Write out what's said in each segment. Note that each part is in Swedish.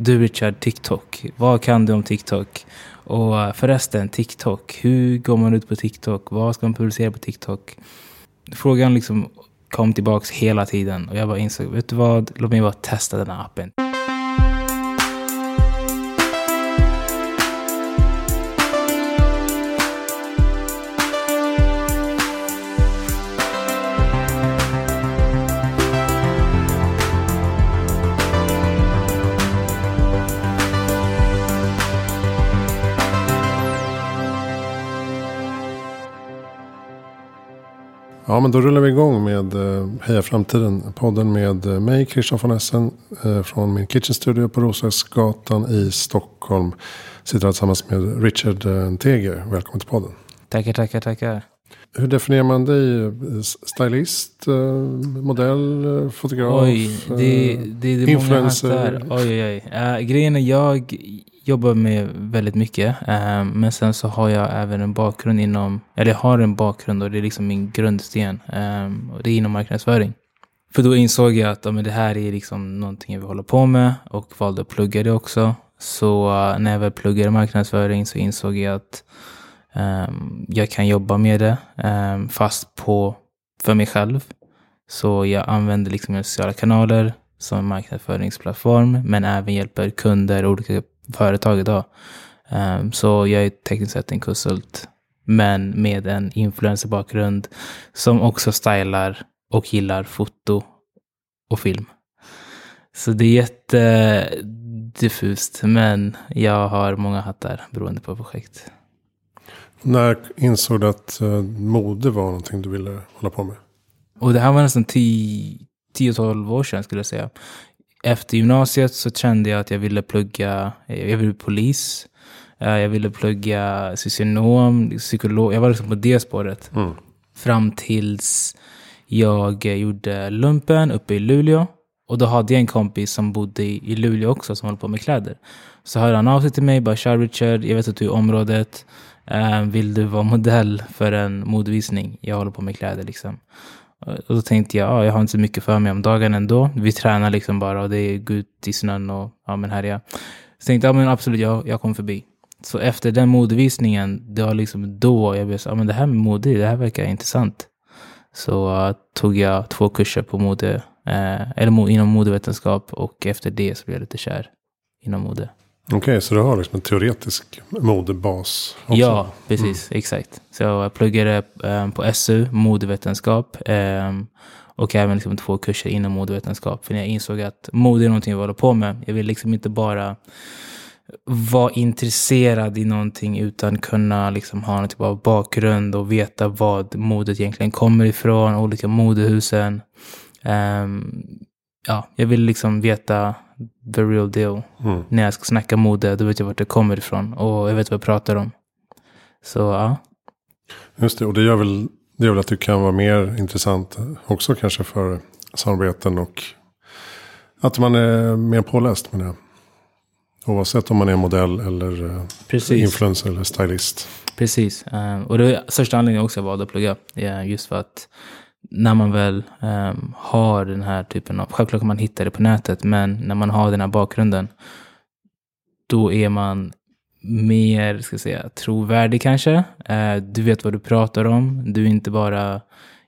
Du Richard, TikTok. Vad kan du om TikTok? Och eh, förresten, TikTok. Hur går man ut på TikTok? Vad ska man publicera på TikTok? Frågan liksom kom tillbaks hela tiden och jag bara insåg, vet du vad? Låt mig bara testa den här appen. Ja, men då rullar vi igång med eh, Heja Framtiden. Podden med eh, mig, Christian von Essen. Eh, från min kitchen studio på Roslagsgatan i Stockholm. Sitter här tillsammans med Richard Teger. Välkommen till podden. Tackar, tackar, tackar. Hur definierar man dig? Stylist, modell, fotograf? Oj, det, det, det är influencer. Oj, oj, oj. Uh, grejen är jag jobbar med väldigt mycket. Uh, men sen så har jag även en bakgrund inom, eller jag har en bakgrund och det är liksom min grundsten. Um, och det är inom marknadsföring. För då insåg jag att ja, men det här är liksom någonting jag vill hålla på med och valde att plugga det också. Så uh, när jag väl pluggade marknadsföring så insåg jag att Ehm, jag kan jobba med det ehm, fast på, för mig själv. Så jag använder liksom mina sociala kanaler som marknadsföringsplattform men även hjälper kunder och olika företag idag. Ehm, så jag är tekniskt sett en konsult, men med en influencerbakgrund som också stylar och gillar foto och film. Så det är jättediffust, men jag har många hattar beroende på projekt. När insåg du att uh, mode var någonting du ville hålla på med? Och det här var nästan 10-12 år sedan skulle jag säga efter gymnasiet så kände jag att jag ville plugga, jag ville bli polis. Eh, jag ville plugga socionom, psykolog. Jag var liksom på det spåret. Mm. Fram tills jag gjorde lumpen uppe i Luleå. Och då hade jag en kompis som bodde i Luleå också som höll på med kläder. Så hörde han av sig till mig, bara tja Richard, jag vet att du är i området. Eh, vill du vara modell för en modevisning? Jag håller på med kläder liksom. Och då tänkte jag, ja, jag har inte så mycket för mig om dagen ändå. Vi tränar liksom bara och det är gå ut i snön och ja, men här är jag. Så tänkte jag, men absolut, jag, jag kommer förbi. Så efter den modevisningen, det var liksom då jag blev så, ja men det här med mode, det här verkar intressant. Så uh, tog jag två kurser på mode, eh, eller inom modevetenskap och efter det så blev jag lite kär inom mode. Okej, okay, så du har liksom en teoretisk modebas också? Ja, precis. Mm. Exakt. Så jag pluggade um, på SU, modevetenskap. Um, och även liksom två kurser inom modevetenskap. För när jag insåg att mode är någonting jag håller på med. Jag vill liksom inte bara vara intresserad i någonting utan kunna liksom ha någon typ av bakgrund och veta vad modet egentligen kommer ifrån, olika modehusen. Um, ja, jag vill liksom veta the real deal. Mm. När jag ska snacka mode, då vet jag vart det kommer ifrån. Och jag vet vad jag pratar om. Så ja. Just det, och det gör väl, det gör väl att det kan vara mer intressant också kanske för samarbeten och att man är mer påläst med det. Oavsett om man är modell eller eh, Precis. influencer eller stylist. Precis, uh, och det är största anledningen också jag valde att plugga. Just för att när man väl um, har den här typen av, självklart kan man hitta det på nätet, men när man har den här bakgrunden, då är man mer, ska jag säga, trovärdig kanske. Uh, du vet vad du pratar om. Du är inte bara,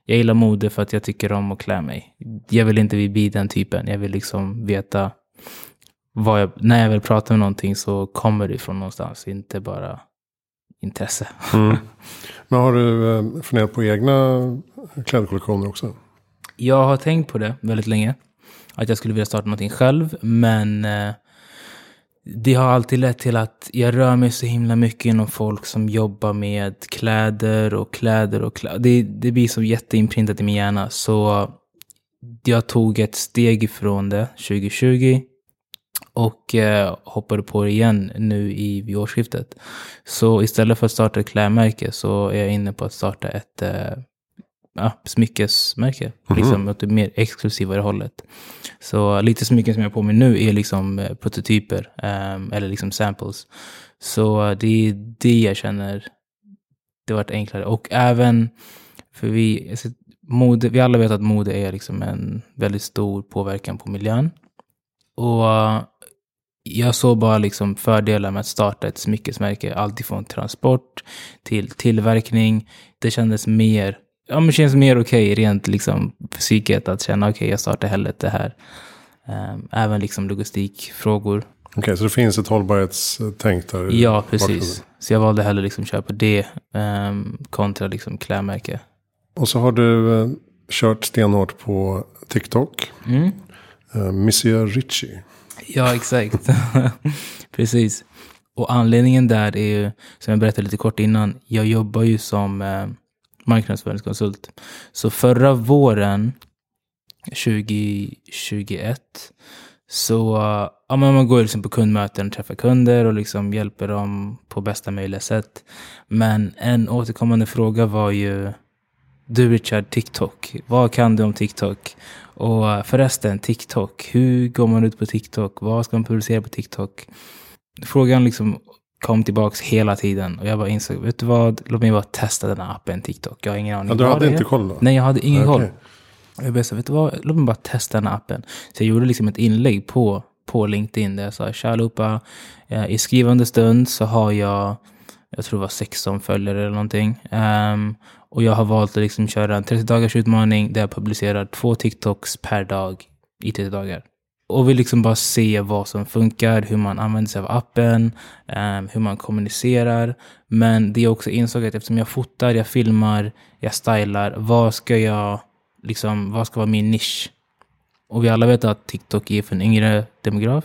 jag gillar mode för att jag tycker om att klä mig. Jag vill inte bli den typen. Jag vill liksom veta vad jag, när jag väl pratar om någonting så kommer det ifrån någonstans, inte bara intresse. Mm. Men har du eh, funderat på egna klädkollektioner också? Jag har tänkt på det väldigt länge. Att jag skulle vilja starta någonting själv. Men eh, det har alltid lett till att jag rör mig så himla mycket inom folk som jobbar med kläder och kläder och kläder. Det, det blir så jätteimprintat i min hjärna. Så jag tog ett steg ifrån det 2020 och eh, hoppade på det igen nu i vid årsskiftet. Så istället för att starta ett klädmärke så är jag inne på att starta ett eh, ja, smyckesmärke. Mm. Liksom åt det mer exklusivare hållet. Så lite smycken som jag har på mig nu är liksom eh, prototyper. Um, eller liksom samples. Så det är det jag känner. Det har varit enklare. Och även, för vi, alltså, mode, vi alla vet att mode är liksom en väldigt stor påverkan på miljön. Och jag såg bara liksom fördelar med att starta ett smyckesmärke. Alltifrån transport till tillverkning. Det kändes mer, ja men känns mer okej okay, rent liksom psyket att känna okej okay, jag startar hellre det här. Um, även liksom logistikfrågor. Okej, okay, så det finns ett hållbarhetstänk där? Ja, precis. Så jag valde hellre liksom köra på det um, kontra liksom klädmärke. Och så har du uh, kört stenhårt på TikTok. Mm. Uh, Monsieur Richie. Ja, exakt. Precis. Och anledningen där är ju, som jag berättade lite kort innan, jag jobbar ju som eh, marknadsföringskonsult. Så förra våren, 2021, så ja, men man går liksom på kundmöten och träffar kunder och liksom hjälper dem på bästa möjliga sätt. Men en återkommande fråga var ju, du Richard, TikTok, vad kan du om TikTok? Och förresten, TikTok. Hur går man ut på TikTok? Vad ska man publicera på TikTok? Frågan liksom kom tillbaks hela tiden. Och jag bara insåg, vet du vad? Låt mig bara testa den här appen TikTok. Jag har ingen aning. Ja, du hade inte koll då? Nej, jag hade ingen okay. koll. Jag bara, vet du vad? Låt mig bara testa den här appen. Så jag gjorde liksom ett inlägg på, på LinkedIn där jag sa, tja allihopa. Eh, I skrivande stund så har jag, jag tror det var 16 följare eller någonting. Um, och jag har valt att liksom köra en 30 dagars utmaning där jag publicerar två TikToks per dag i 30 dagar. Och vill liksom bara se vad som funkar, hur man använder sig av appen, um, hur man kommunicerar. Men det jag också insåg att eftersom jag fotar, jag filmar, jag stylar, vad ska jag, liksom, vad ska vara min nisch? Och vi alla vet att TikTok är för en yngre demograf.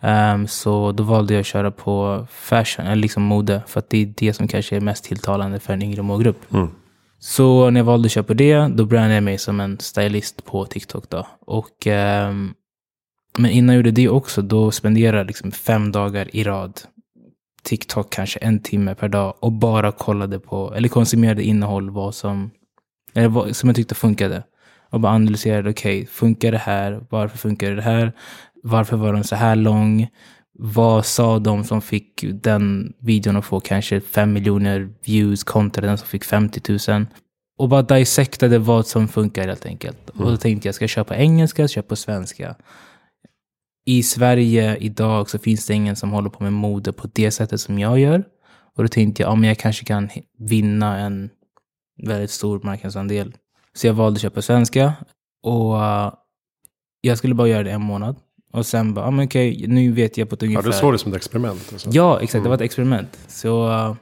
Um, så då valde jag att köra på fashion, eller liksom mode, för att det är det som kanske är mest tilltalande för en yngre målgrupp. Mm. Så när jag valde att köpa det, då brände jag mig som en stylist på TikTok. Då. Och, eh, men innan jag gjorde det också, då spenderade jag liksom fem dagar i rad TikTok kanske en timme per dag och bara kollade på, eller konsumerade innehåll vad som, eller vad, som jag tyckte funkade. Och bara analyserade, okej, okay, funkar det här? Varför funkar det här? Varför var den så här lång? Vad sa de som fick den videon att få kanske 5 miljoner views kontra den som fick 50 000? Och bara dissektade vad som funkar helt enkelt. Mm. Och då tänkte jag, ska jag köra på engelska, ska jag på svenska? I Sverige idag så finns det ingen som håller på med mode på det sättet som jag gör. Och då tänkte jag, ja men jag kanske kan vinna en väldigt stor marknadsandel. Så jag valde att köpa svenska. Och uh, jag skulle bara göra det en månad. Och sen bara, ah, men okej, nu vet jag på ett ungefär. Ja, du såg det som ett experiment? Alltså. Ja, exakt. Mm. Det var ett experiment. Så uh,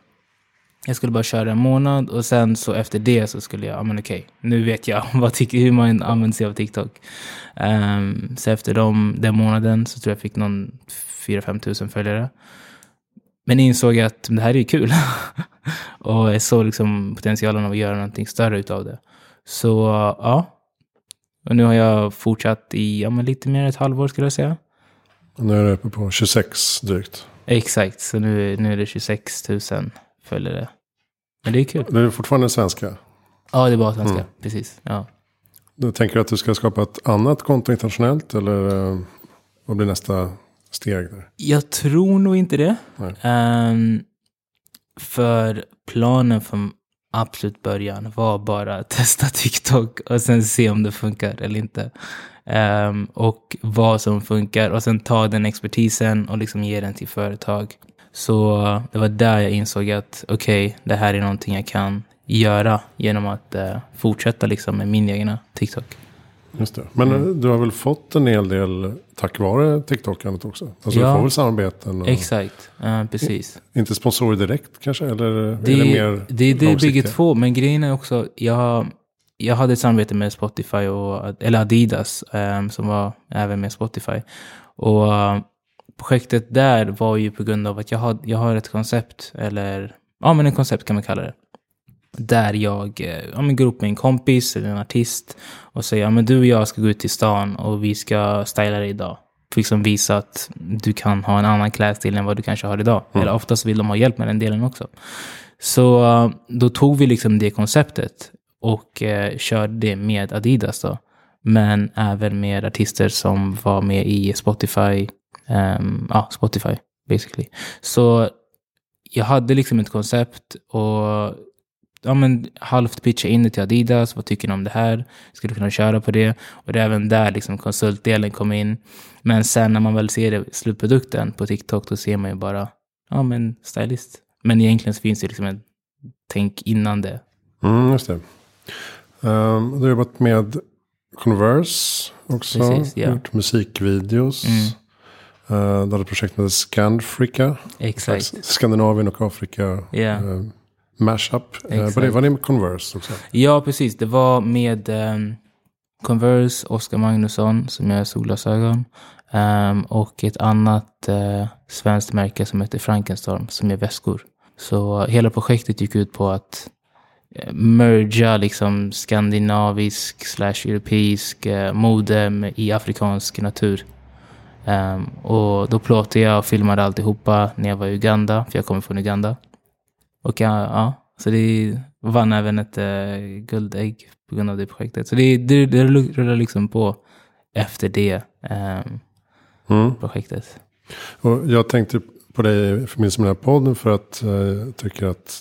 jag skulle bara köra en månad och sen så efter det så skulle jag, ah, men okej, nu vet jag vad, hur man använder sig av TikTok. Um, så efter de, den månaden så tror jag fick någon 4-5 tusen följare. Men insåg att det här är kul. och jag såg liksom potentialen av att göra någonting större utav det. Så uh, ja, och nu har jag fortsatt i ja, men lite mer än ett halvår skulle jag säga. Och nu är du uppe på 26 drygt. Exakt, så nu, nu är det 26 000 följare. Men det är kul. Det är fortfarande svenska? Ja, det är bara svenska. Mm. Precis. Ja. Du tänker att du ska skapa ett annat konto internationellt? Eller eh, vad blir nästa steg? Där? Jag tror nog inte det. Um, för planen för absolut början var bara att testa TikTok och sen se om det funkar eller inte. Um, och vad som funkar och sen ta den expertisen och liksom ge den till företag. Så det var där jag insåg att okej, okay, det här är någonting jag kan göra genom att uh, fortsätta liksom med min egna TikTok. Just det. Men mm. du har väl fått en hel del tack vare TikTokandet också? Alltså ja, du får väl samarbeten? Och... Exakt, uh, precis. Inte sponsorer direkt kanske? Eller det, är det mer Det, det är bägge två, men grejen är också, jag, jag hade ett samarbete med Spotify, och, eller Adidas, um, som var även med Spotify. Och uh, projektet där var ju på grund av att jag har, jag har ett koncept, eller ja men en koncept kan man kalla det där jag eh, ja, men går upp med en kompis eller en artist och säger ja, men du och jag ska gå ut till stan och vi ska styla dig idag. För liksom visa att du kan ha en annan klädstil än vad du kanske har idag. Mm. Eller oftast vill de ha hjälp med den delen också. Så eh, då tog vi liksom det konceptet och eh, körde det med Adidas då. Men även med artister som var med i Spotify. Um, ja, Spotify basically. Så jag hade liksom ett koncept och ja, men, halvt pitcha in det till Adidas. Vad tycker ni om det här? Skulle kunna köra på det? Och det är även där liksom konsultdelen kom in. Men sen när man väl ser det, slutprodukten på TikTok, då ser man ju bara, ja men stylist. Men egentligen så finns det liksom en tänk innan det. Mm, just det. Um, du har jobbat med Converse också. Precis, ja. Gjort musikvideos. Mm. Uh, du hade ett projekt med Scandfrica. Exakt. Skandinavien och Afrika. Yeah. Uh, mashup. Uh, var, det, var det med Converse också? Ja, precis. Det var med um, Converse, Oskar Magnusson som gör solglasögon. Um, och ett annat uh, svenskt märke som heter Frankenstorm som gör väskor. Så uh, hela projektet gick ut på att uh, merga liksom skandinavisk slash europeisk uh, mode i afrikansk natur. Um, och då plåtade jag och filmade alltihopa när jag var i Uganda, för jag kommer från Uganda. Och ja, ja så det vann även ett uh, guldägg på grund av det projektet. Så det, det, det rullar liksom på efter det um, mm. projektet. Och jag tänkte på dig för min som den här podden för att uh, jag tycker att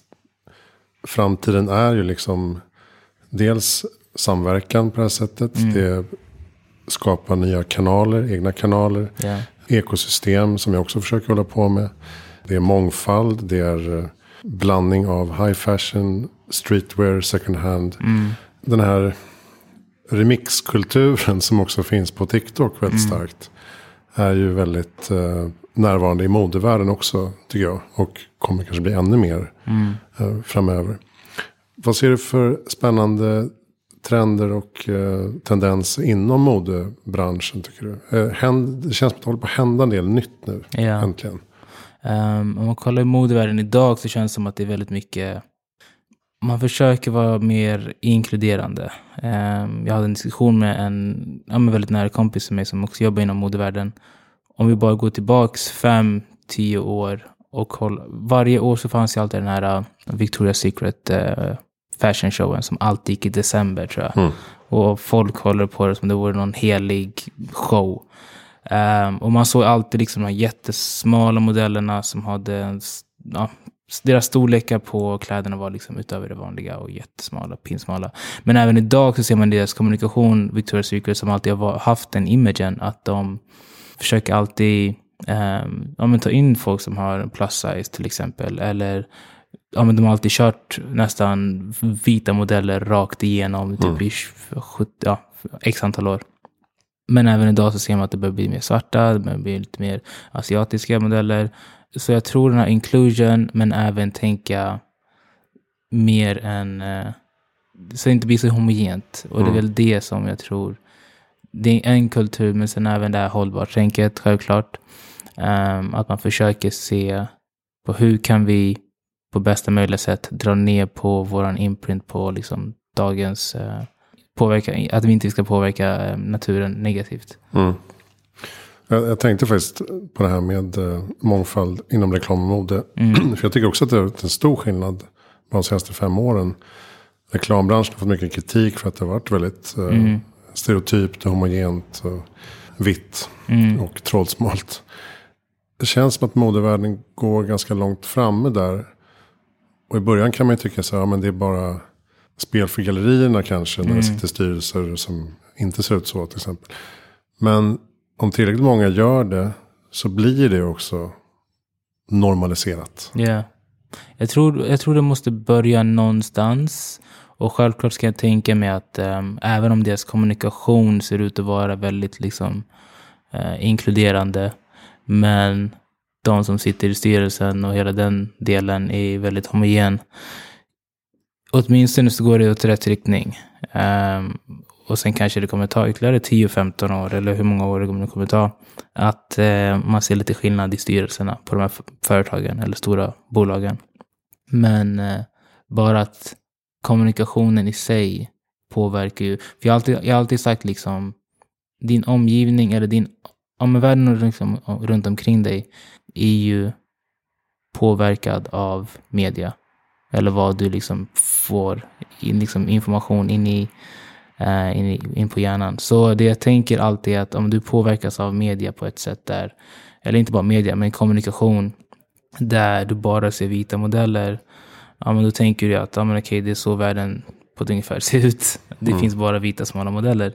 framtiden är ju liksom dels samverkan på det här sättet. Mm. Det skapa nya kanaler, egna kanaler. Yeah. Ekosystem som jag också försöker hålla på med. Det är mångfald, det är eh, blandning av high fashion, streetwear, second hand. Mm. Den här remixkulturen som också finns på TikTok väldigt mm. starkt. Är ju väldigt uh, närvarande i modevärlden också tycker jag. Och kommer kanske bli ännu mer mm. uh, framöver. Vad ser du för spännande trender och eh, tendenser inom modebranschen tycker du? Eh, händ, det känns som att det håller på att hända en del nytt nu. Ja. Äntligen. Um, om man kollar i modevärlden idag så känns det som att det är väldigt mycket man försöker vara mer inkluderande. Um, jag hade en diskussion med en ja, med väldigt nära kompis med mig som också jobbar inom modevärlden. Om vi bara går tillbaks fem, tio år och kolla, varje år så fanns ju alltid den här uh, Victoria's Secret uh, fashion showen som alltid gick i december tror jag. Mm. Och folk håller på det som det vore någon helig show. Um, och man såg alltid liksom de här jättesmala modellerna som hade, ja, deras storlekar på kläderna var liksom utöver det vanliga och jättesmala, pinsmala. Men även idag så ser man deras kommunikation, Victoria's Secret, som alltid har haft den imagen att de försöker alltid um, ja, ta in folk som har plus size till exempel. Eller ja, men de har alltid kört nästan vita modeller rakt igenom typ mm. i 70, ja, x antal år. Men även idag så ser man att det börjar bli mer svarta, det börjar bli lite mer asiatiska modeller. Så jag tror den här inclusion, men även tänka mer än, eh, så det inte blir så homogent. Och mm. det är mm. väl det som jag tror, det är en kultur, men sen även det här hållbart-tänket, självklart. Um, att man försöker se på hur kan vi på bästa möjliga sätt dra ner på våran imprint på liksom dagens eh, påverka, att vi inte ska påverka eh, naturen negativt. Mm. Jag, jag, tänkte faktiskt på det här med eh, mångfald inom reklam och mode. Mm. För jag tycker också att det är en stor skillnad de senaste fem åren. Reklambranschen har fått mycket kritik för att det har varit väldigt eh, mm. stereotypt, homogent, och vitt mm. och trollsmalt. Det känns som att modevärlden går ganska långt framme där. Och i början kan man ju tycka så här, ja, men det är bara spel för gallerierna kanske. När mm. det sitter styrelser som inte ser ut så till exempel. Men om tillräckligt många gör det så blir det också normaliserat. Ja. Yeah. Jag, tror, jag tror det måste börja någonstans. Och självklart ska jag tänka mig att um, även om deras kommunikation ser ut att vara väldigt liksom, uh, inkluderande. Men de som sitter i styrelsen och hela den delen är väldigt homogen. Åtminstone så går det åt rätt riktning. Um, och sen kanske det kommer ta ytterligare 10-15 år, eller hur många år det kommer ta, att uh, man ser lite skillnad i styrelserna på de här företagen eller stora bolagen. Men uh, bara att kommunikationen i sig påverkar ju. För jag har alltid, jag har alltid sagt liksom, din omgivning eller din omvärlden liksom, runt omkring dig är ju påverkad av media. Eller vad du liksom får in, liksom information in, i, uh, in, i, in på hjärnan. Så det jag tänker alltid är att om du påverkas av media på ett sätt där, eller inte bara media, men kommunikation, där du bara ser vita modeller, ja, men då tänker du att ja, men okej, det är så världen på ett ungefär ser ut. Det Mm. finns bara vita smala modeller.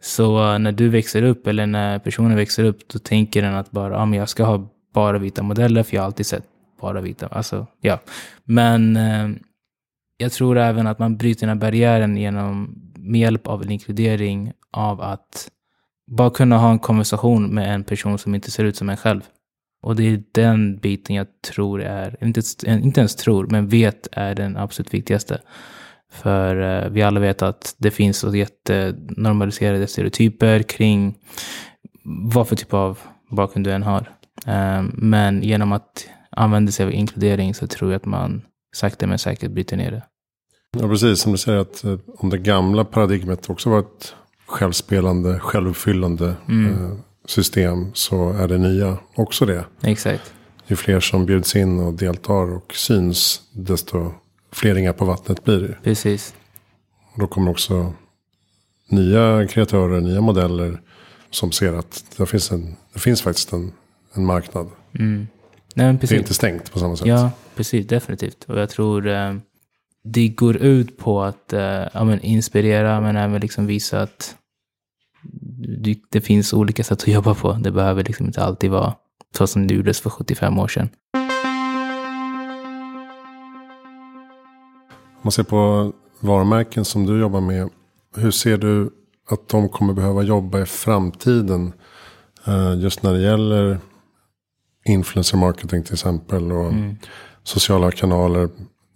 Så eh, när du växer upp eller när personen växer upp, då tänker den att bara, ja, men jag ska ha bara vita modeller, för jag har alltid sett bara vita. Alltså, ja. Men eh, jag tror även att man bryter den här barriären genom, med hjälp av en inkludering av att bara kunna ha en konversation med en person som inte ser ut som en själv. Och det är den biten jag tror är, inte, inte ens tror, men vet är den absolut viktigaste. För eh, vi alla vet att det finns så jättenormaliserade stereotyper kring vad för typ av bakgrund du än har. Eh, men genom att använda sig av inkludering så tror jag att man sakta men säkert bryter ner det. Ja, precis. Som du säger att eh, om det gamla paradigmet också var ett självspelande, självuppfyllande Mm. eh, system så är det nya också det. Exakt. Ju fler som bjuds in och deltar och syns, desto fler ringar på vattnet blir det. Precis. Och då kommer också nya kreatörer, nya modeller som ser att det finns, en, det finns faktiskt en, en marknad. Mm. Nej, men Det precis. är inte stängt på samma sätt. Ja, precis. Definitivt. Och jag tror eh, det går ut på att eh, ja, men inspirera, men även liksom visa att det, det finns olika sätt att jobba på. Det behöver liksom inte alltid vara så som det gjordes för 75 år sedan. Om man ser på varumärken som du jobbar med. Hur ser du att de kommer behöva jobba i framtiden? Eh, Just när det gäller influencer marketing till exempel. Och sociala kanaler,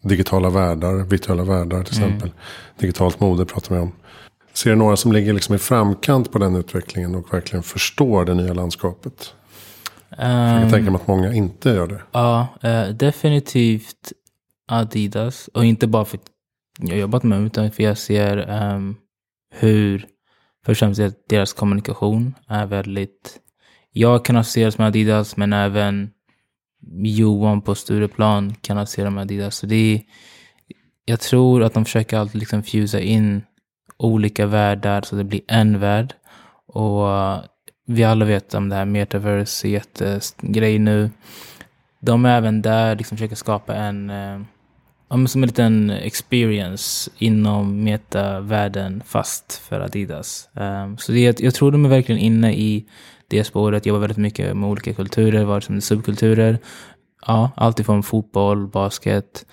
digitala världar, virtuella världar till exempel. Digitalt mode pratar vi om. Ser du några som ligger liksom i framkant på den utvecklingen och verkligen förstår det nya landskapet? Jag kan Ehm, tänka mig att många inte gör det. Ja, eh, definitivt Adidas. Och inte bara för att jag jobbat med dem, utan för jag ser ehm, hur, först och främst deras kommunikation är väldigt, jag kan associeras med Adidas, men även Johan på Stureplan kan associera med Adidas. Så det är, jag tror att de försöker alltid liksom fusa in olika världar så det blir en värld. Och eh, vi alla vet om det här metaverse är jättegrej nu. De är även där liksom försöker skapa en, eh, ja, men som en liten experience inom metavärlden fast för Adidas. Um, så det, jag tror de är verkligen inne i det spåret, jobbar väldigt mycket med olika kulturer, vare sig subkulturer. Ja, allt ifrån fotboll, basket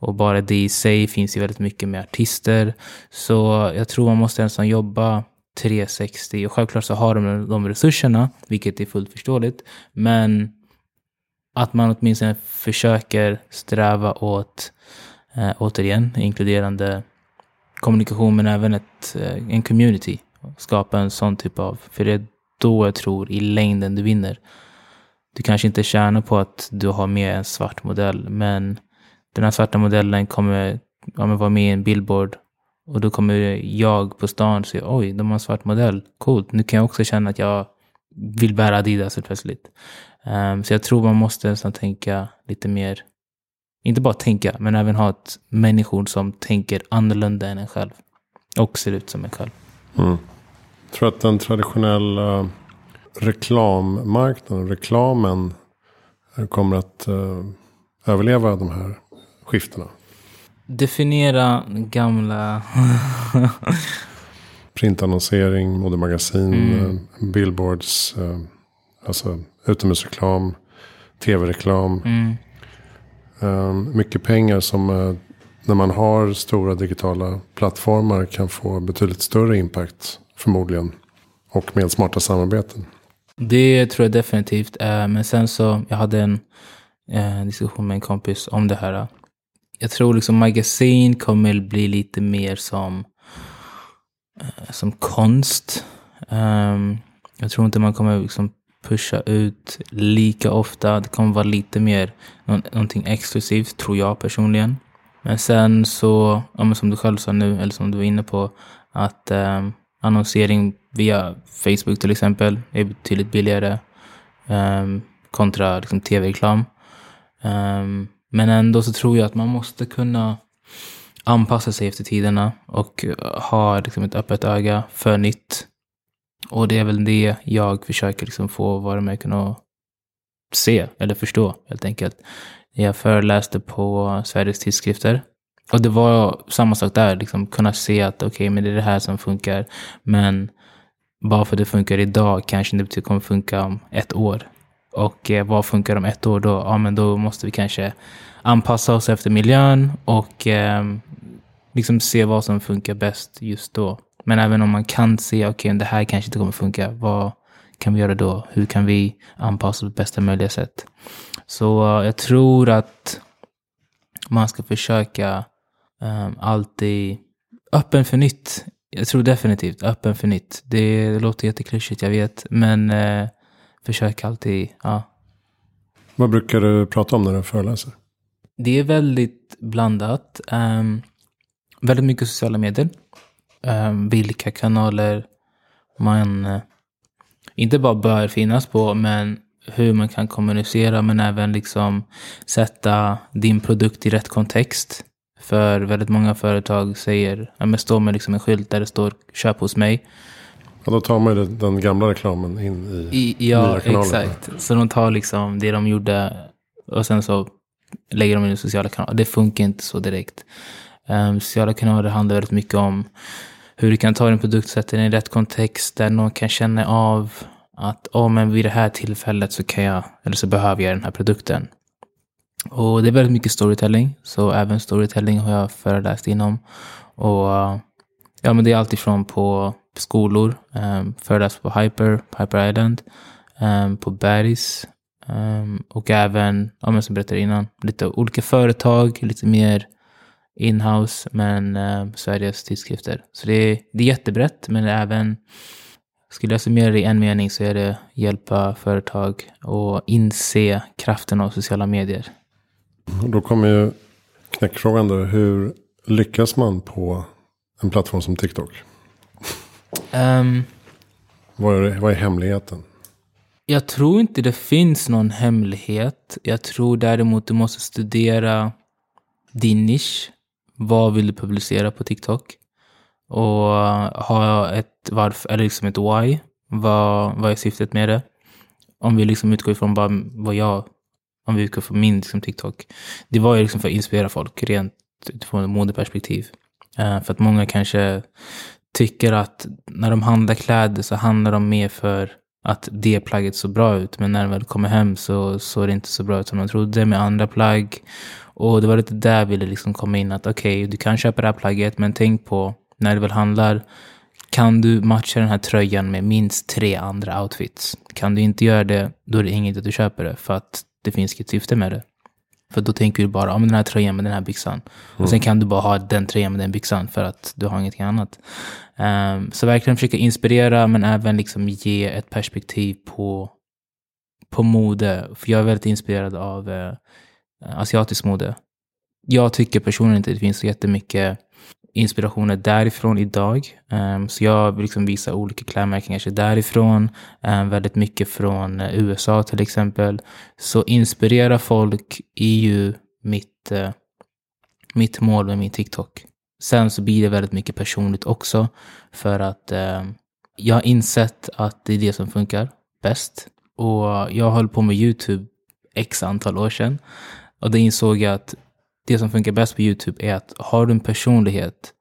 och bara det i sig finns ju väldigt mycket med artister. Så jag tror man måste nästan jobba 360 och självklart så har de de resurserna, vilket är fullt förståeligt. Men att man åtminstone försöker sträva åt, eh, återigen, inkluderande kommunikation men även ett, eh, en community. Skapa en sån typ av, för det då jag tror i längden du vinner. Du kanske inte tjänar på att du har med en svart modell, men den här svarta modellen kommer ja, men vara med i en billboard och då kommer jag på stan säga oj, de har en svart modell, coolt. Nu kan jag också känna att jag vill bära Adidas helt plötsligt. Um, så jag tror man måste nästan tänka lite mer, inte bara tänka, men även ha ett människor som tänker annorlunda än en själv. Och ser ut som en själv. Mm. Jag tror att den traditionella reklammarknaden, reklamen eh, kommer att eh, överleva de här skiftena. Definiera gamla... Printannonsering, modemagasin, Mm. eh, billboards, alltså utomhusreklam, tv-reklam. mm, mycket pengar som när man har stora digitala plattformar kan få betydligt större impact förmodligen. Och med smarta samarbeten. det tror jag definitivt. Eh, men sen så, jag hade en eh, diskussion med en kompis om det här. Jag tror liksom magasin kommer bli lite mer som, eh, som konst. Ehm, jag tror inte man kommer liksom pusha ut lika ofta. Det kommer vara lite mer någonting exklusivt, tror jag personligen. Men sen så, ja, men som du själv sa nu, eller som du var inne på, att ehm, annonsering via Facebook till exempel är betydligt billigare um, kontra liksom, tv-reklam. Um, men ändå så tror jag att man måste kunna anpassa sig efter tiderna och eh, ha liksom, ett öppet öga för nytt. Och det är väl det jag försöker liksom, få varumärken att se eller förstå helt enkelt. Jag föreläste på Sveriges tidskrifter. Och det var samma sak där, liksom kunna se att okej, okay, men det är det här som funkar. Men bara för att det funkar idag kanske det inte kommer funka om ett år. Och eh, vad funkar om ett år då? Ja, men då måste vi kanske anpassa oss efter miljön och eh, liksom se vad som funkar bäst just då. Men även om man kan se, okej, okay, det här kanske inte kommer funka. Vad kan vi göra då? Hur kan vi anpassa oss på bästa möjliga sätt? Så eh, jag tror att man ska försöka um, alltid öppen för nytt. Jag tror definitivt öppen för nytt. Det, det låter jätteklyschigt, jag vet. Men uh, försök alltid, ja. Vad brukar du prata om när du föreläser? Det är väldigt blandat. Um, väldigt mycket sociala medier. Um, vilka kanaler man uh, inte bara bör finnas på, men hur man kan kommunicera, men även liksom sätta din produkt i rätt kontext. För väldigt många företag säger, ja men står med liksom en skylt där det står köp hos mig. Ja, då tar man ju den gamla reklamen in i, I Ja, nya kanaler. exakt. Så de tar liksom det de gjorde och sen så lägger de in i sociala kanaler. Det funkar inte så direkt. Um, sociala kanaler handlar väldigt mycket om hur du kan ta din produkt sätta den i rätt kontext där någon kan känna av att oh, men vid det här tillfället så kan jag, eller så behöver jag den här produkten. Och det är väldigt mycket storytelling, så även storytelling har jag föreläst inom. Och ja, men det är alltifrån på skolor, um, föreläst på Hyper, Hyper Island, um, på Bergs um, och även, ja, men som jag berättade innan, lite olika företag, lite mer inhouse, men eh, Sveriges tidskrifter. Så det är, det är jättebrett, men det är även, skulle jag summera det i en mening så är det hjälpa företag och inse kraften av sociala medier. Och då kommer ju knäckfrågan då, hur lyckas man på en plattform som TikTok? Um, vad, är, vad är hemligheten? Jag tror inte det finns någon hemlighet. Jag tror däremot du måste studera din nisch. Vad vill du publicera på TikTok? Och ha ett varför, eller liksom ett why. Vad, vad är syftet med det? Om vi liksom utgår ifrån bara vad jag, om vi utgår från min liksom TikTok. Det var ju liksom för att inspirera folk rent utifrån ett modeperspektiv. Uh, för att många kanske tycker att när de handlar kläder så handlar de mer för att det plagget såg bra ut. Men när de väl kommer hem så såg det inte så bra ut som de trodde med andra plagg. Och det var lite där jag ville liksom komma in att okej, okay, du kan köpa det här plagget, men tänk på när du väl handlar, kan du matcha den här tröjan med minst tre andra outfits? Kan du inte göra det, då är det inget att du köper det, för att det finns inget syfte med det. För då tänker du bara, ja men den här tröjan med den här byxan. Mm. Och sen kan du bara ha den tröjan med den byxan för att du har ingenting annat. Um, så verkligen försöka inspirera men även liksom ge ett perspektiv på, på mode. För jag är väldigt inspirerad av uh, asiatisk mode. Jag tycker personligen inte det finns så jättemycket inspirationer därifrån idag. Um, så jag vill liksom visa olika klädmärken kanske därifrån. Um, väldigt mycket från eh, USA till exempel. Så inspirera folk är ju mitt, uh, mitt mål med min TikTok. Sen så blir det väldigt mycket personligt också. För att uh, jag har insett att det är det som funkar bäst. Och jag höll på med YouTube x antal år sedan. Och då insåg jag att det som funkar bäst på YouTube är att har du en personlighet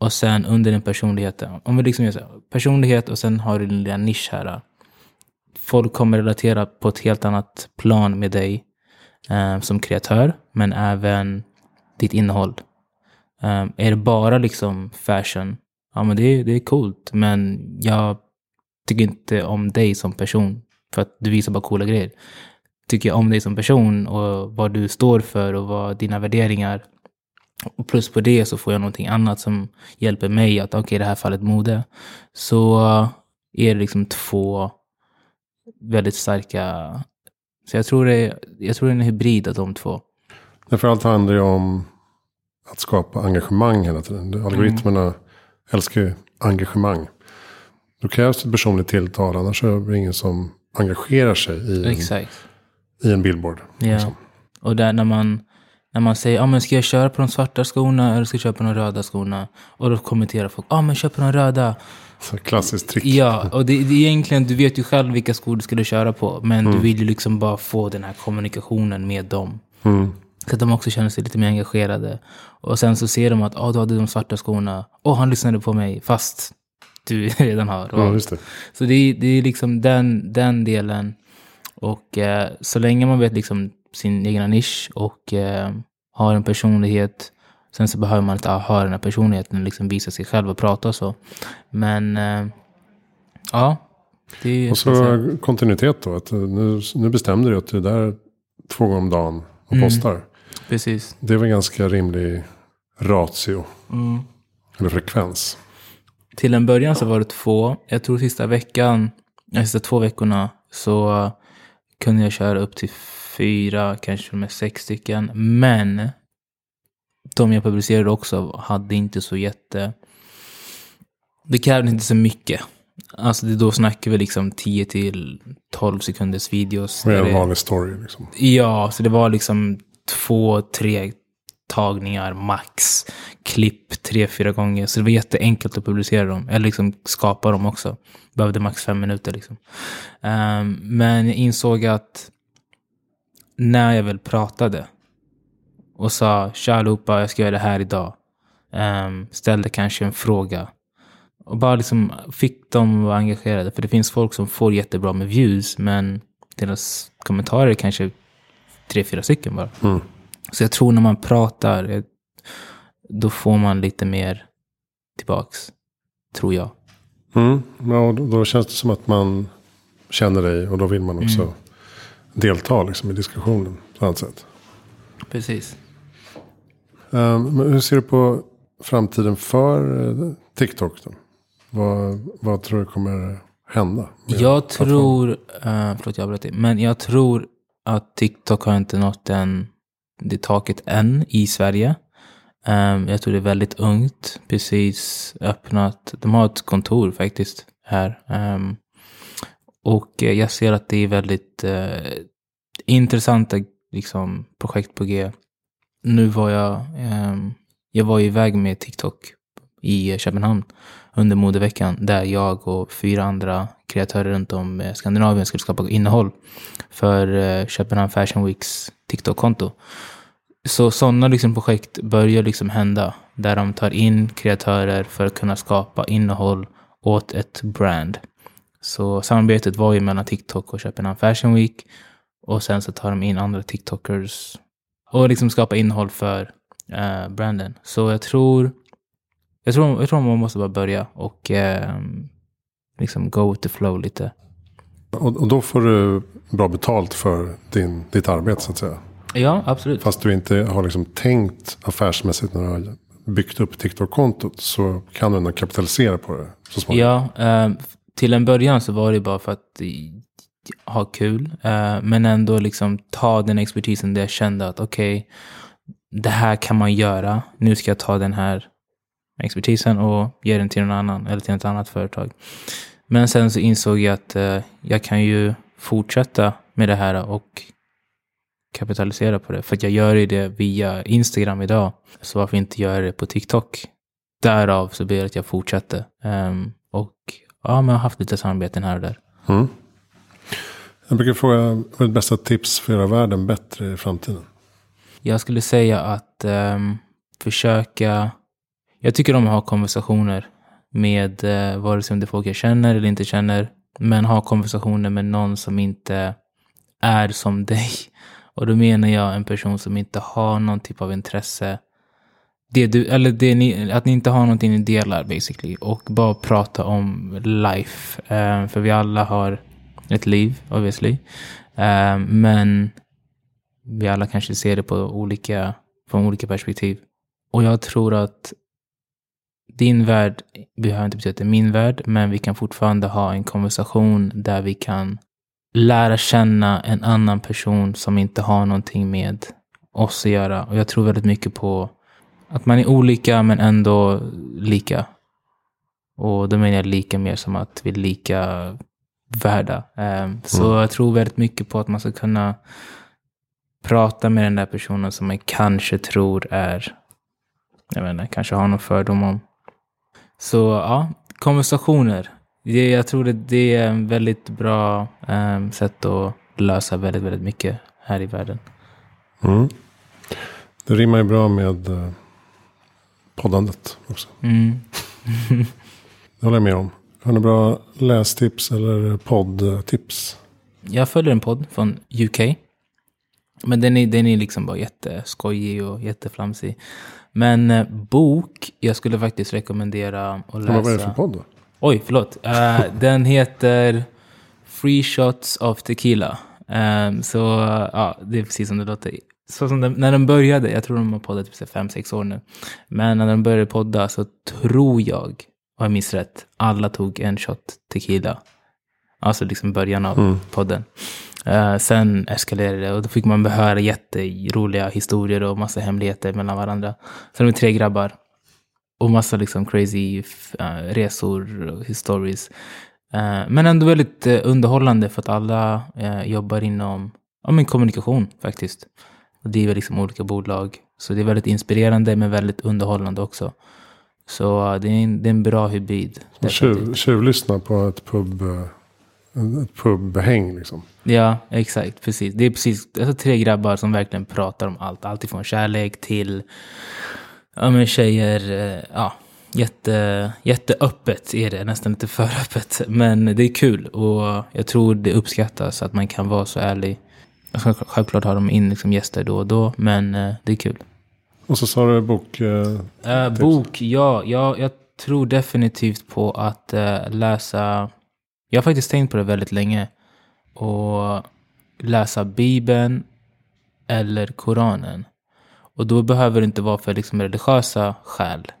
och sen under den personligheten, om vi liksom gör så här, personlighet och sen har du din lilla nisch här. Äh, folk kommer relatera på ett helt annat plan med dig eh, som kreatör, men även ditt innehåll. Um, är det bara liksom fashion, ja men det, det är coolt, men jag tycker inte om dig som person för att du visar bara coola grejer tycker jag om dig som person och vad du står för och vad dina värderingar. Och plus på det så får jag någonting annat som hjälper mig att, okej, okay, i det här fallet mode. Så är det liksom två väldigt starka... Så jag tror det är, jag tror det är en hybrid av de två. Därför allt handlar ju om att skapa engagemang hela tiden. Algoritmerna mm. älskar ju engagemang. Då krävs det personligt tilltal, annars är det ingen som engagerar sig i Exakt i en billboard. Ja. Liksom. Och där när man, när man säger, ah, men ska jag köra på de svarta skorna eller ska jag köra på de röda skorna? Och då kommenterar folk, ja ah, men kör på de röda. Så klassiskt trick. Ja, och det, det är egentligen, du vet ju själv vilka skor du skulle köra på. Men mm. du vill ju liksom bara få den här kommunikationen med dem. Mm. Så att de också känner sig lite mer engagerade. Och sen så ser de att oh, du hade de svarta skorna. Och han lyssnade på mig fast du redan har. Ja, just det. Så det är, det är liksom den, den delen. Och eh, så länge man vet liksom sin egna nisch och eh, har en personlighet. Sen så behöver man inte ha den här personligheten och liksom visa sig själv och prata och så. Men eh, ja. Det Och så kontinuitet då. Att nu, nu bestämde du att du är där två gånger om dagen och Mm. postar. Precis. Det är väl ganska rimlig ratio. Mm. Eller frekvens. Till en början så var det två. Jag tror sista veckan, de sista två veckorna så kunde jag köra upp till fyra, kanske till och med sex stycken. Men de jag publicerade också hade inte så jätte... Det krävde inte så mycket. Alltså det, då snackar vi liksom 10 till 12 sekunders videos. Med en vanlig story liksom. Ja, så det var liksom två, tre tagningar max. Klipp tre, fyra gånger. Så det var jätteenkelt att publicera dem. Eller liksom skapa dem också. Behövde max fem minuter liksom. Um, men jag insåg att när jag väl pratade och sa tja allihopa, jag ska göra det här idag. Um, ställde kanske en fråga. Och bara liksom fick dem att vara engagerade. För det finns folk som får jättebra med views, men deras kommentarer är kanske tre, fyra stycken bara. Mm. Så jag tror när man pratar, eh, då får man lite mer tillbaks. Tror jag. Mm. Ja, och då, då känns det som att man känner dig och då vill man också Mm. delta liksom, i diskussionen på annat sätt. Precis. Um, men hur ser du på framtiden för eh, TikTok då? Vad, vad tror du kommer hända? Jag tror, uh, förlåt jag avbröt men jag tror att TikTok har inte nått den, det taket än i Sverige. Um, jag tror det är väldigt ungt, precis öppnat. De har ett kontor faktiskt här. Um, och eh, jag ser att det är väldigt uh, intressanta liksom, projekt på G. Nu var jag, um, jag var iväg med TikTok i Köpenhamn under modeveckan där jag och fyra andra kreatörer runt om i Skandinavien skulle skapa innehåll för eh, Köpenhamn Fashion Weeks TikTok-konto. Så sådana liksom projekt börjar liksom hända där de tar in kreatörer för att kunna skapa innehåll åt ett brand. Så samarbetet var ju mellan TikTok och Köpenhamn Fashion Week och sen så tar de in andra TikTokers och liksom skapa innehåll för eh, branden. Så jag tror jag tror, jag tror man måste bara börja och eh, liksom go with the flow lite. Och, och då får du bra betalt för din, ditt arbete så att säga. Ja, absolut. Fast du inte har liksom tänkt affärsmässigt när du har byggt upp TikTok-kontot så kan du ändå kapitalisera på det så småningom. Ja, eh, till en början så var det bara för att eh, ha kul. Eh, men ändå liksom ta den expertisen där jag kände att okej, det här kan man göra. Nu ska jag ta den här expertisen och ge den till någon annan eller till ett annat företag. Men sen så insåg jag att eh, jag kan ju fortsätta med det här och kapitalisera på det. För att jag gör ju det via Instagram idag. Så varför inte göra det på TikTok? Därav så blir det att jag fortsätter. Ehm, och ja, men jag har haft lite samarbeten här och där. Mm. Jag brukar fråga, vad är ditt bästa tips för att göra världen bättre i framtiden? Jag skulle säga att ehm, försöka... Jag tycker om att ha konversationer med eh, vare sig om det är folk jag känner eller inte känner. Men ha konversationer med någon som inte är som dig. Och då menar jag en person som inte har någon typ av intresse. Det du, eller det ni, att ni inte har någonting ni delar basically. Och bara prata om life. Eh, för vi alla har ett liv obviously. Eh, men vi alla kanske ser det på olika, från olika perspektiv. Och jag tror att din värld behöver inte betyda att det är min värld, men vi kan fortfarande ha en konversation där vi kan lära känna en annan person som inte har någonting med oss att göra. Och jag tror väldigt mycket på att man är olika men ändå lika. Och då menar jag lika mer som att vi är lika värda. Um, så Mm. jag tror väldigt mycket på att man ska kunna prata med den där personen som man kanske tror är, jag vet inte, kanske har någon fördom om. Så ja, konversationer. Det, jag tror det, det är en väldigt bra um, sätt att lösa väldigt, väldigt mycket här i världen. Mm. Det rimmar ju bra med eh, poddandet också. Mm. Det håller jag med om. Har ni bra lästips eller poddtips? Jag följer en podd från UK. Men den är, den är liksom bara jätteskojig och jätteflamsig. Men eh, bok, jag skulle faktiskt rekommendera att Men vad är det för läsa. podd då? Oj, förlåt. Eh, den heter Free Shots of Tequila. Ehm, så ja, det är precis som det låter. Så som den, när den började, jag tror de har poddat typ 5-6 år nu. Men när de började podda så tror jag, om jag minns rätt, alla tog en shot tequila. Alltså liksom början av Mm. podden. Eh, sen eskalerade det och då fick man höra jätteroliga historier och massa hemligheter mellan varandra. De är tre grabbar. Och massa liksom crazy eh, resor och stories. Eh, men ändå väldigt underhållande för att alla jobbar inom ja, men kommunikation faktiskt. Och driver liksom olika bolag. Så det är väldigt inspirerande men väldigt underhållande också. Så det, är en, det är en bra hybrid. Tjuv, tjuvlyssna på ett pub, ett pubhäng liksom. Ja, exakt. Precis. Det är precis alltså, tre grabbar som verkligen pratar om allt. Allt ifrån kärlek till ja, men tjejer. eh, Ja, jätte, jätteöppet är det. Nästan lite för öppet. Men det är kul och jag tror det uppskattas att man kan vara så ärlig. Alltså, Självklart har de in liksom gäster då och då, men eh, det är kul. Och så sa du bok. Eh, Eh, bok, ja, ja. Jag tror definitivt på att eh, läsa. Jag har faktiskt tänkt på det väldigt länge. Och läsa Bibeln eller Koranen. Och då behöver det inte vara för liksom religiösa skäl.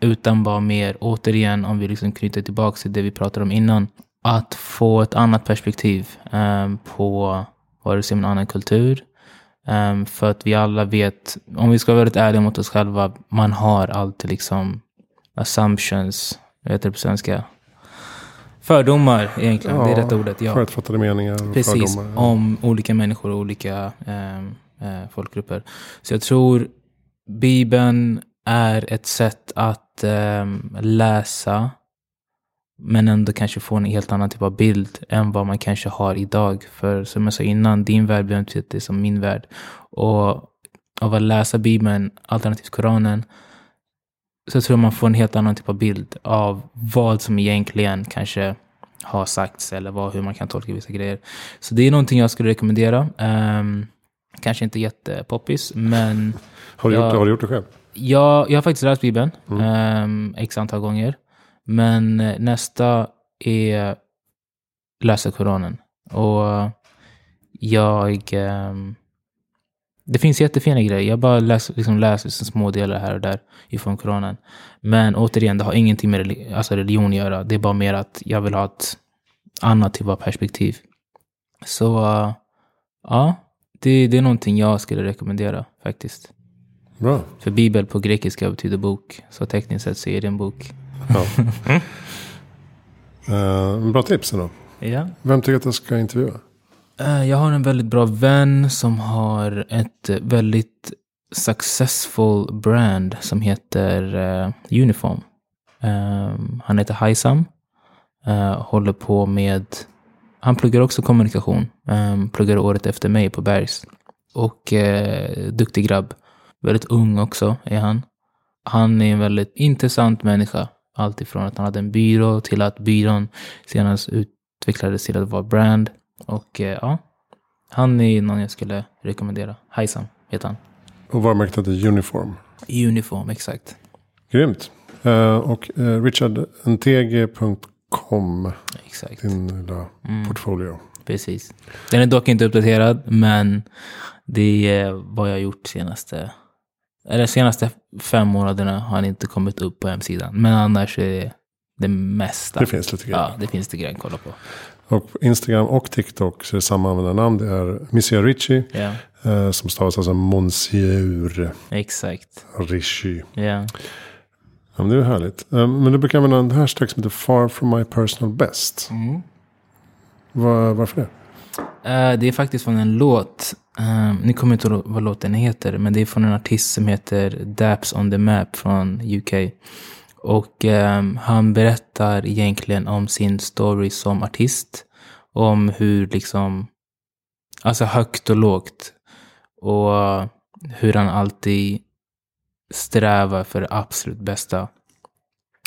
Utan bara mer, återigen, om vi liksom knyter tillbaka till det vi pratade om innan. Att få ett annat perspektiv eh, på vare sig en annan kultur. Ehm, för att vi alla vet, om vi ska vara väldigt ärliga mot oss själva, man har alltid liksom assumptions, vad heter det på svenska? Fördomar egentligen, det är Ja, rätt ordet. Ja. Förutfattade meningar Precis, fördomar. om olika människor och olika ehm, eh, folkgrupper. Så jag tror Bibeln är ett sätt att ehm, läsa men ändå kanske få en helt annan typ av bild än vad man kanske har idag. För som jag sa innan, din värld behöver inte som min värld. Och av att läsa Bibeln, alternativt Koranen, så tror jag man får en helt annan typ av bild av vad som egentligen kanske har sagts eller vad, hur man kan tolka vissa grejer. Så det är någonting jag skulle rekommendera. Ehm, kanske inte jättepoppis, men Har, du gjort, Ja. det- har du gjort det själv? jag, jag har faktiskt läst Bibeln Mm. ehm, x antal gånger. Men eh, nästa är läsa Koranen. Och jag... ehm, det finns jättefina grejer. Jag bara läser, liksom läser liksom små delar här och där ifrån Koranen. Men återigen, det har ingenting med reli- alltså religion att göra. Det är bara mer att jag vill ha ett annat typ av perspektiv. Så eh, ja, det, det är någonting jag skulle rekommendera faktiskt. Bra. För bibel på grekiska betyder bok. Så tekniskt sett så är det en bok. Ja. Eh, bra tips ändå. Ja. Vem tycker att jag ska intervjua? Eh, jag har en väldigt bra vän som har ett väldigt successful brand som heter uh, Uniform. Um, han heter Haisam. Uh, håller på med... Han pluggar också kommunikation. Um, pluggar året efter mig på Bergs. Och uh, duktig grabb. Väldigt ung också är han. Han är en väldigt intressant människa. Allt ifrån att han hade en byrå till att byrån senast utvecklades till att vara brand. Och eh, ja, han är någon jag skulle rekommendera. Haisam heter han. Och varumärket heter Uniform. Uniform, exakt. Grymt. Eh, och uh, richardntg.com. Exakt, Din lilla Mm. portfolio. precis. Den är dock inte uppdaterad, men det är vad jag har gjort senaste... Eller senaste fem månaderna har han inte kommit upp på hemsidan. Men annars är det det mesta. Det finns lite grejer. Ja, det finns det grejer att kolla på. Och på Instagram och TikTok så är det samma användarnamn. Det är Monsieur Richie. Ja, eh, som stavas alltså Monsieur exakt. Richie. Ja. Ja, men det är härligt. Eh, men du brukar använda en hashtag som heter Far from my personal best. Mm. Var, varför det? Eh, det är faktiskt från en låt. Uh, nu kommer jag inte ihåg vad låten heter. Men det är från en artist som heter Daps on the Map från UK. Och eh, han berättar egentligen om sin story som artist. Om hur liksom, alltså högt och lågt. Och hur han alltid strävar för det absolut bästa.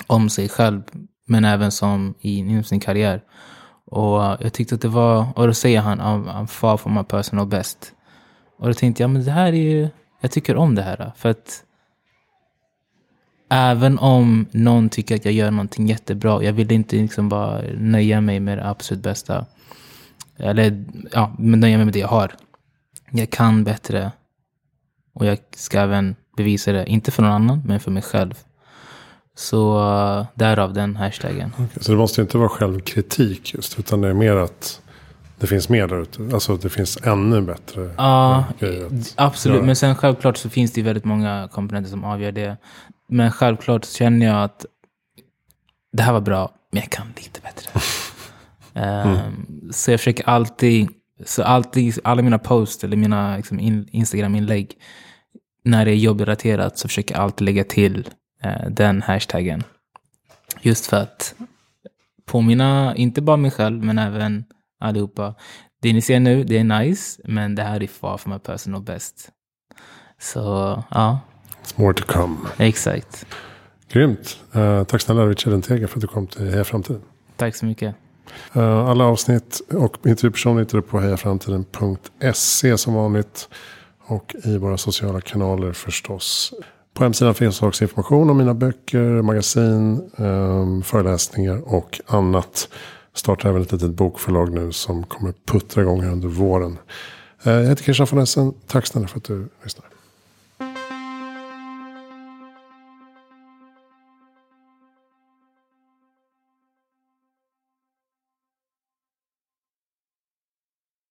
Om sig själv, men även som i, inom sin karriär. Och jag tyckte att det var, och då säger han I'm, I'm far from my personal best. Och då tänkte jag, men det här är ju, jag tycker om det här. För att även om någon tycker att jag gör någonting jättebra, jag vill inte liksom bara nöja mig med det absolut bästa. Eller ja, nöja mig med det jag har. Jag kan bättre. Och jag ska även bevisa det, inte för någon annan, men för mig själv. Så uh, därav den hashtaggen. Okay, så det måste inte vara självkritik just, utan det är mer att det finns mer där ute. Alltså det finns ännu bättre Ja, absolut. Göra. Men sen självklart så finns det väldigt många komponenter som avgör det. Men självklart känner jag att det här var bra, men jag kan lite bättre. mm. um, så jag försöker alltid, så alltid, alla mina posts eller mina liksom, in, Instagram-inlägg, när det är jobbrelaterat så försöker jag alltid lägga till uh, den hashtaggen. Just för att påminna, inte bara mig själv, men även allihopa. Det ni ser nu, det är nice, men det här är far from my personal best. Så, ja. It's more to come. Exakt. Grymt. Uh, tack snälla Richard Entega för att du kom till Heja Framtiden. Tack så mycket. Uh, alla avsnitt och intervjupersoner hittar du på hejaframtiden.se som vanligt. Och i våra sociala kanaler förstås. På hemsidan finns också information om mina böcker, magasin, um, föreläsningar och annat. Startar även ett litet bokförlag nu som kommer puttra igång här under våren. Uh, jag heter Christian von Essen. Tack snälla för att du lyssnar.